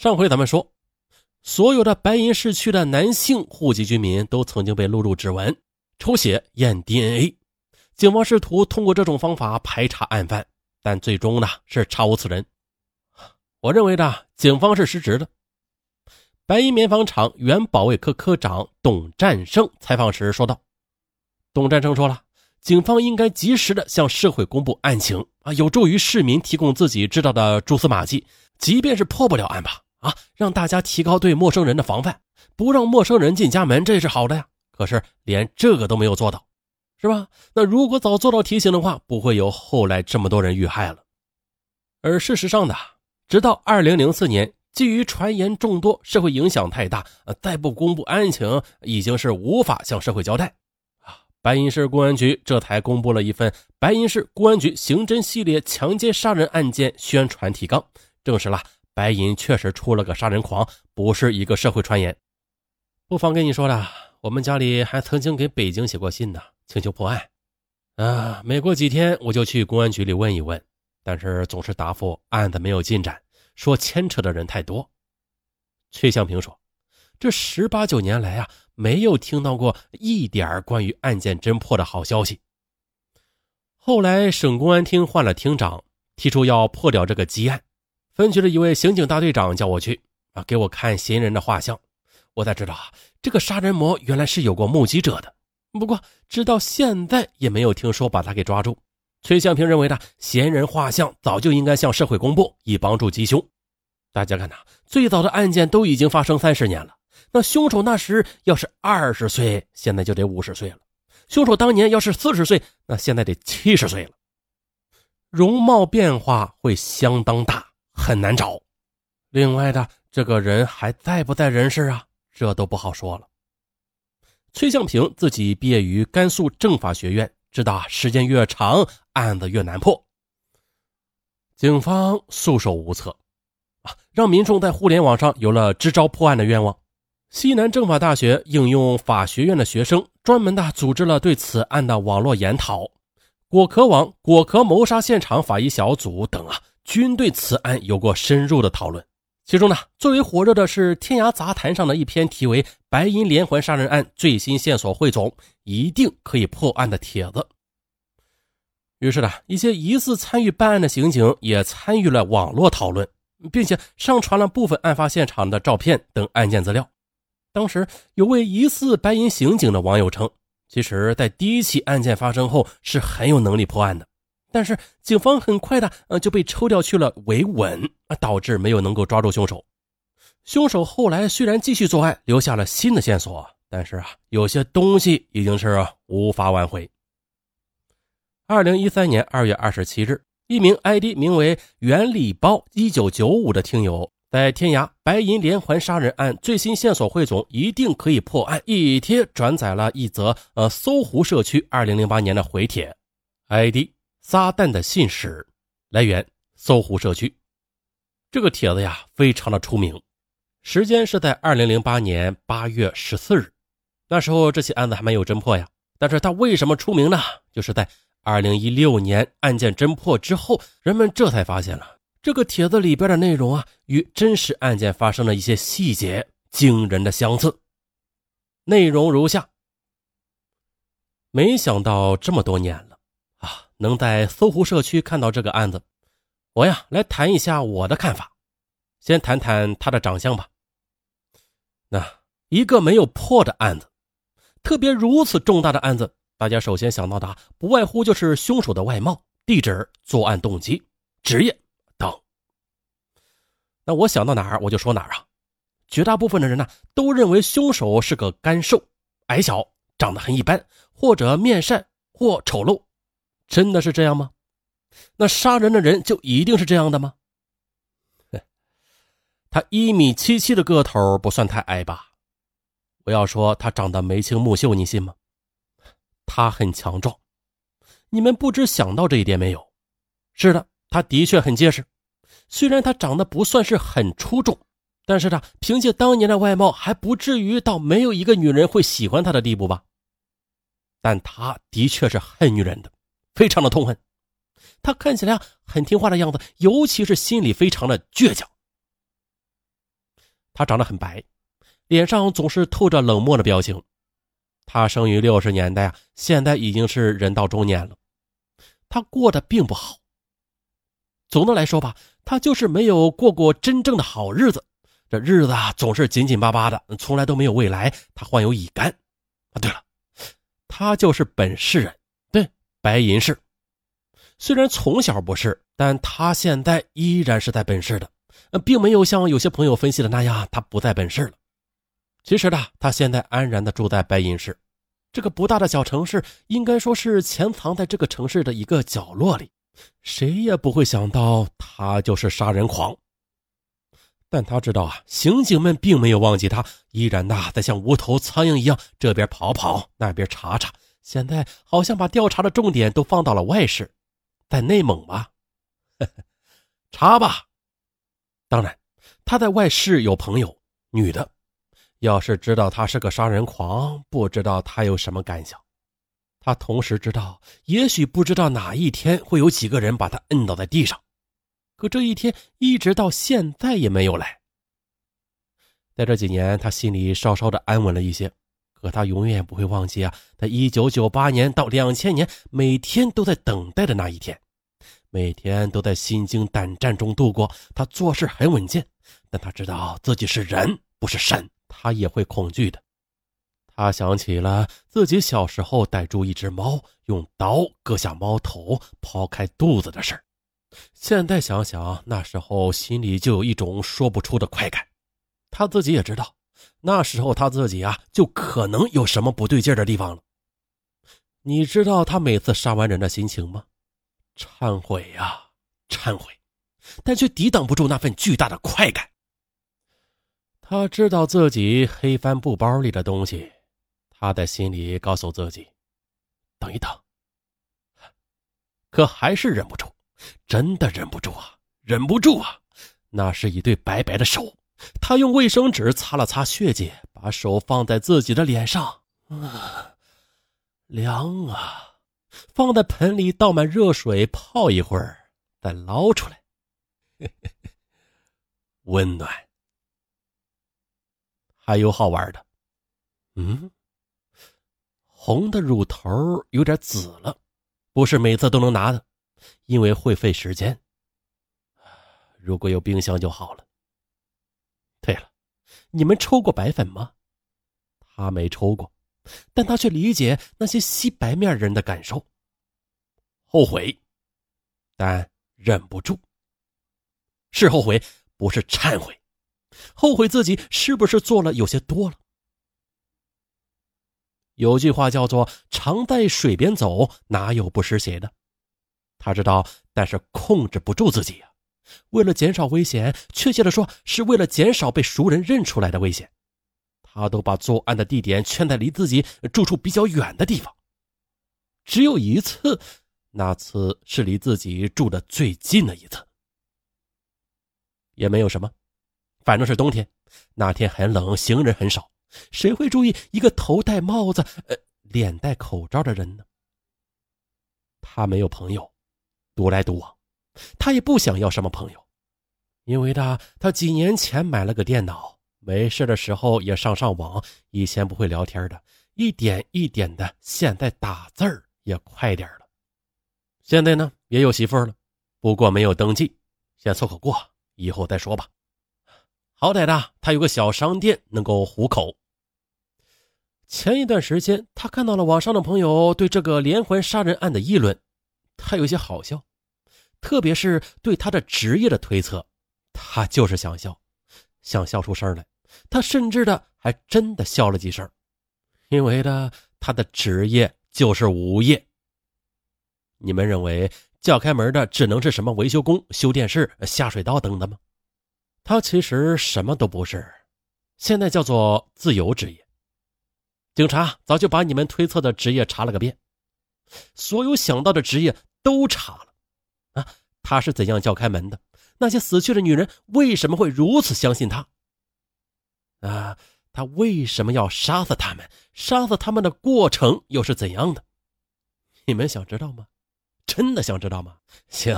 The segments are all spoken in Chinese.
上回咱们说，所有的白银市区的男性户籍居民都曾经被录入指纹、抽血、验 DNA。警方试图通过这种方法排查案犯，但最终呢是查无此人。我认为呢，警方是失职的。白银棉纺厂原保卫科科长董占胜采访时说道：“董占胜说了，警方应该及时的向社会公布案情啊，有助于市民提供自己知道的蛛丝马迹，即便是破不了案吧，啊，让大家提高对陌生人的防范，不让陌生人进家门，这是好的呀。可是连这个都没有做到。”是吧？那如果早做到提醒的话，不会有后来这么多人遇害了。而事实上呢，直到二零零四年，基于传言众多、社会影响太大，呃，再不公布案情，已经是无法向社会交代啊。白银市公安局这才公布了一份《白银市公安局刑侦系列强奸杀人案件宣传提纲》，证实了白银确实出了个杀人狂，不是一个社会传言。不妨跟你说了，我们家里还曾经给北京写过信呢。请求破案，啊，每过几天我就去公安局里问一问，但是总是答复案子没有进展，说牵扯的人太多。崔向平说：“这十八九年来啊，没有听到过一点关于案件侦破的好消息。”后来省公安厅换了厅长，提出要破掉这个积案，分局的一位刑警大队长叫我去啊，给我看嫌疑人的画像，我才知道啊，这个杀人魔原来是有过目击者的。不过，直到现在也没有听说把他给抓住。崔向平认为呢嫌疑人画像早就应该向社会公布，以帮助缉凶。大家看呐，最早的案件都已经发生三十年了，那凶手那时要是二十岁，现在就得五十岁了；凶手当年要是四十岁，那现在得七十岁了。容貌变化会相当大，很难找。另外的，这个人还在不在人世啊？这都不好说了。崔向平自己毕业于甘肃政法学院，知道时间越长，案子越难破。警方束手无策，啊，让民众在互联网上有了支招破案的愿望。西南政法大学应用法学院的学生专门的组织了对此案的网络研讨，果壳网、果壳谋杀现场法医小组等啊，均对此案有过深入的讨论。其中呢，最为火热的是天涯杂谈上的一篇题为《白银连环杀人案最新线索汇总，一定可以破案》的帖子。于是呢，一些疑似参与办案的刑警也参与了网络讨论，并且上传了部分案发现场的照片等案件资料。当时有位疑似白银刑警的网友称，其实，在第一起案件发生后，是很有能力破案的。但是警方很快的，呃，就被抽调去了维稳，啊，导致没有能够抓住凶手。凶手后来虽然继续作案，留下了新的线索，但是啊，有些东西已经是无法挽回。二零一三年二月二十七日，一名 ID 名为“原礼包一九九五”的听友在天涯白银连环杀人案最新线索汇总，一定可以破案。一贴转载了一则呃搜狐社区二零零八年的回帖，ID。撒旦的信使，来源搜狐社区。这个帖子呀，非常的出名。时间是在二零零八年八月十四日，那时候这起案子还没有侦破呀。但是他为什么出名呢？就是在二零一六年案件侦破之后，人们这才发现了这个帖子里边的内容啊，与真实案件发生的一些细节惊人的相似。内容如下：没想到这么多年了。能在搜狐社区看到这个案子，我呀来谈一下我的看法。先谈谈他的长相吧。那一个没有破的案子，特别如此重大的案子，大家首先想到的不外乎就是凶手的外貌、地址、作案动机、职业等。那我想到哪儿我就说哪儿啊。绝大部分的人呢都认为凶手是个干瘦、矮小、长得很一般，或者面善或丑陋。真的是这样吗？那杀人的人就一定是这样的吗？他一米七七的个头不算太矮吧？我要说他长得眉清目秀，你信吗？他很强壮，你们不知想到这一点没有？是的，他的确很结实。虽然他长得不算是很出众，但是他凭借当年的外貌，还不至于到没有一个女人会喜欢他的地步吧？但他的确是恨女人的。非常的痛恨，他看起来很听话的样子，尤其是心里非常的倔强。他长得很白，脸上总是透着冷漠的表情。他生于六十年代啊，现在已经是人到中年了。他过得并不好。总的来说吧，他就是没有过过真正的好日子。这日子啊，总是紧紧巴巴的，从来都没有未来。他患有乙肝。啊，对了，他就是本市人，白银市。虽然从小不是，但他现在依然是在本市的，并没有像有些朋友分析的那样，他不在本市了。其实呢，他现在安然的住在白银市，这个不大的小城市，应该说是潜藏在这个城市的一个角落里，谁也不会想到他就是杀人狂。但他知道啊，刑警们并没有忘记他，依然呐在像无头苍蝇一样这边跑跑，那边查查。现在好像把调查的重点都放到了外市，在内蒙吧？查吧。当然，他在外市有朋友，女的。要是知道他是个杀人狂，不知道他有什么感想。他同时知道，也许不知道哪一天会有几个人把他摁倒在地上。可这一天一直到现在也没有来。在这几年，他心里稍稍的安稳了一些。可他永远不会忘记啊，他1998年到2000年每天都在等待的那一天，每天都在心惊胆战中度过。他做事很稳健，但他知道自己是人，不是神，他也会恐惧的。他想起了自己小时候逮住一只猫，用刀割下猫头，剖开肚子的事儿。现在想想，那时候心里就有一种说不出的快感。他自己也知道，那时候他自己啊，就可能有什么不对劲的地方了。你知道他每次杀完人的心情吗？忏悔呀，忏悔，但却抵挡不住那份巨大的快感。他知道自己黑帆布包里的东西，他在心里告诉自己：等一等。可还是忍不住。真的忍不住啊，忍不住啊！那是一对白白的手，他用卫生纸擦了擦血迹，把手放在自己的脸上，啊，凉啊！放在盆里倒满热水泡一会儿，再捞出来，温暖。还有好玩的，嗯，红的乳头有点紫了，不是每次都能拿的。因为会费时间，如果有冰箱就好了。对了，你们抽过白粉吗？他没抽过，但他却理解那些吸白面人的感受。后悔，但忍不住。是后悔，不是忏悔。后悔自己是不是做了有些多了？有句话叫做“常在水边走，哪有不湿鞋的”。他知道，但是控制不住自己呀。为了减少危险，确切的说，是为了减少被熟人认出来的危险，他都把作案的地点圈在离自己住处比较远的地方。只有一次，那次是离自己住的最近的一次。也没有什么，反正是冬天，那天很冷，行人很少，谁会注意一个头戴帽子、呃，脸戴口罩的人呢？他没有朋友。独来独往，他也不想要什么朋友，因为他他几年前买了个电脑，没事的时候也上上网。以前不会聊天的，一点一点的，现在打字儿也快点了。现在呢，也有媳妇了，不过没有登记，先凑合过，以后再说吧。好歹的，他有个小商店能够糊口。前一段时间，他看到了网上的朋友对这个连环杀人案的议论，他有些好笑。特别是对他的职业的推测，他就是想笑，想笑出声来。他甚至的还真的笑了几声，因为呢，他的职业就是无业。你们认为叫开门的只能是什么维修工、修电视、下水道等的吗？他其实什么都不是，现在叫做自由职业。警察早就把你们推测的职业查了个遍，所有想到的职业都查了。啊，他是怎样叫开门的？那些死去的女人为什么会如此相信他？啊，他为什么要杀死他们？杀死他们的过程又是怎样的？你们想知道吗？真的想知道吗？行，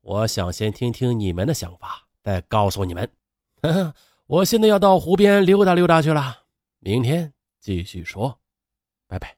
我想先听听你们的想法，再告诉你们。我现在要到湖边溜达溜达去了，明天继续说，拜拜。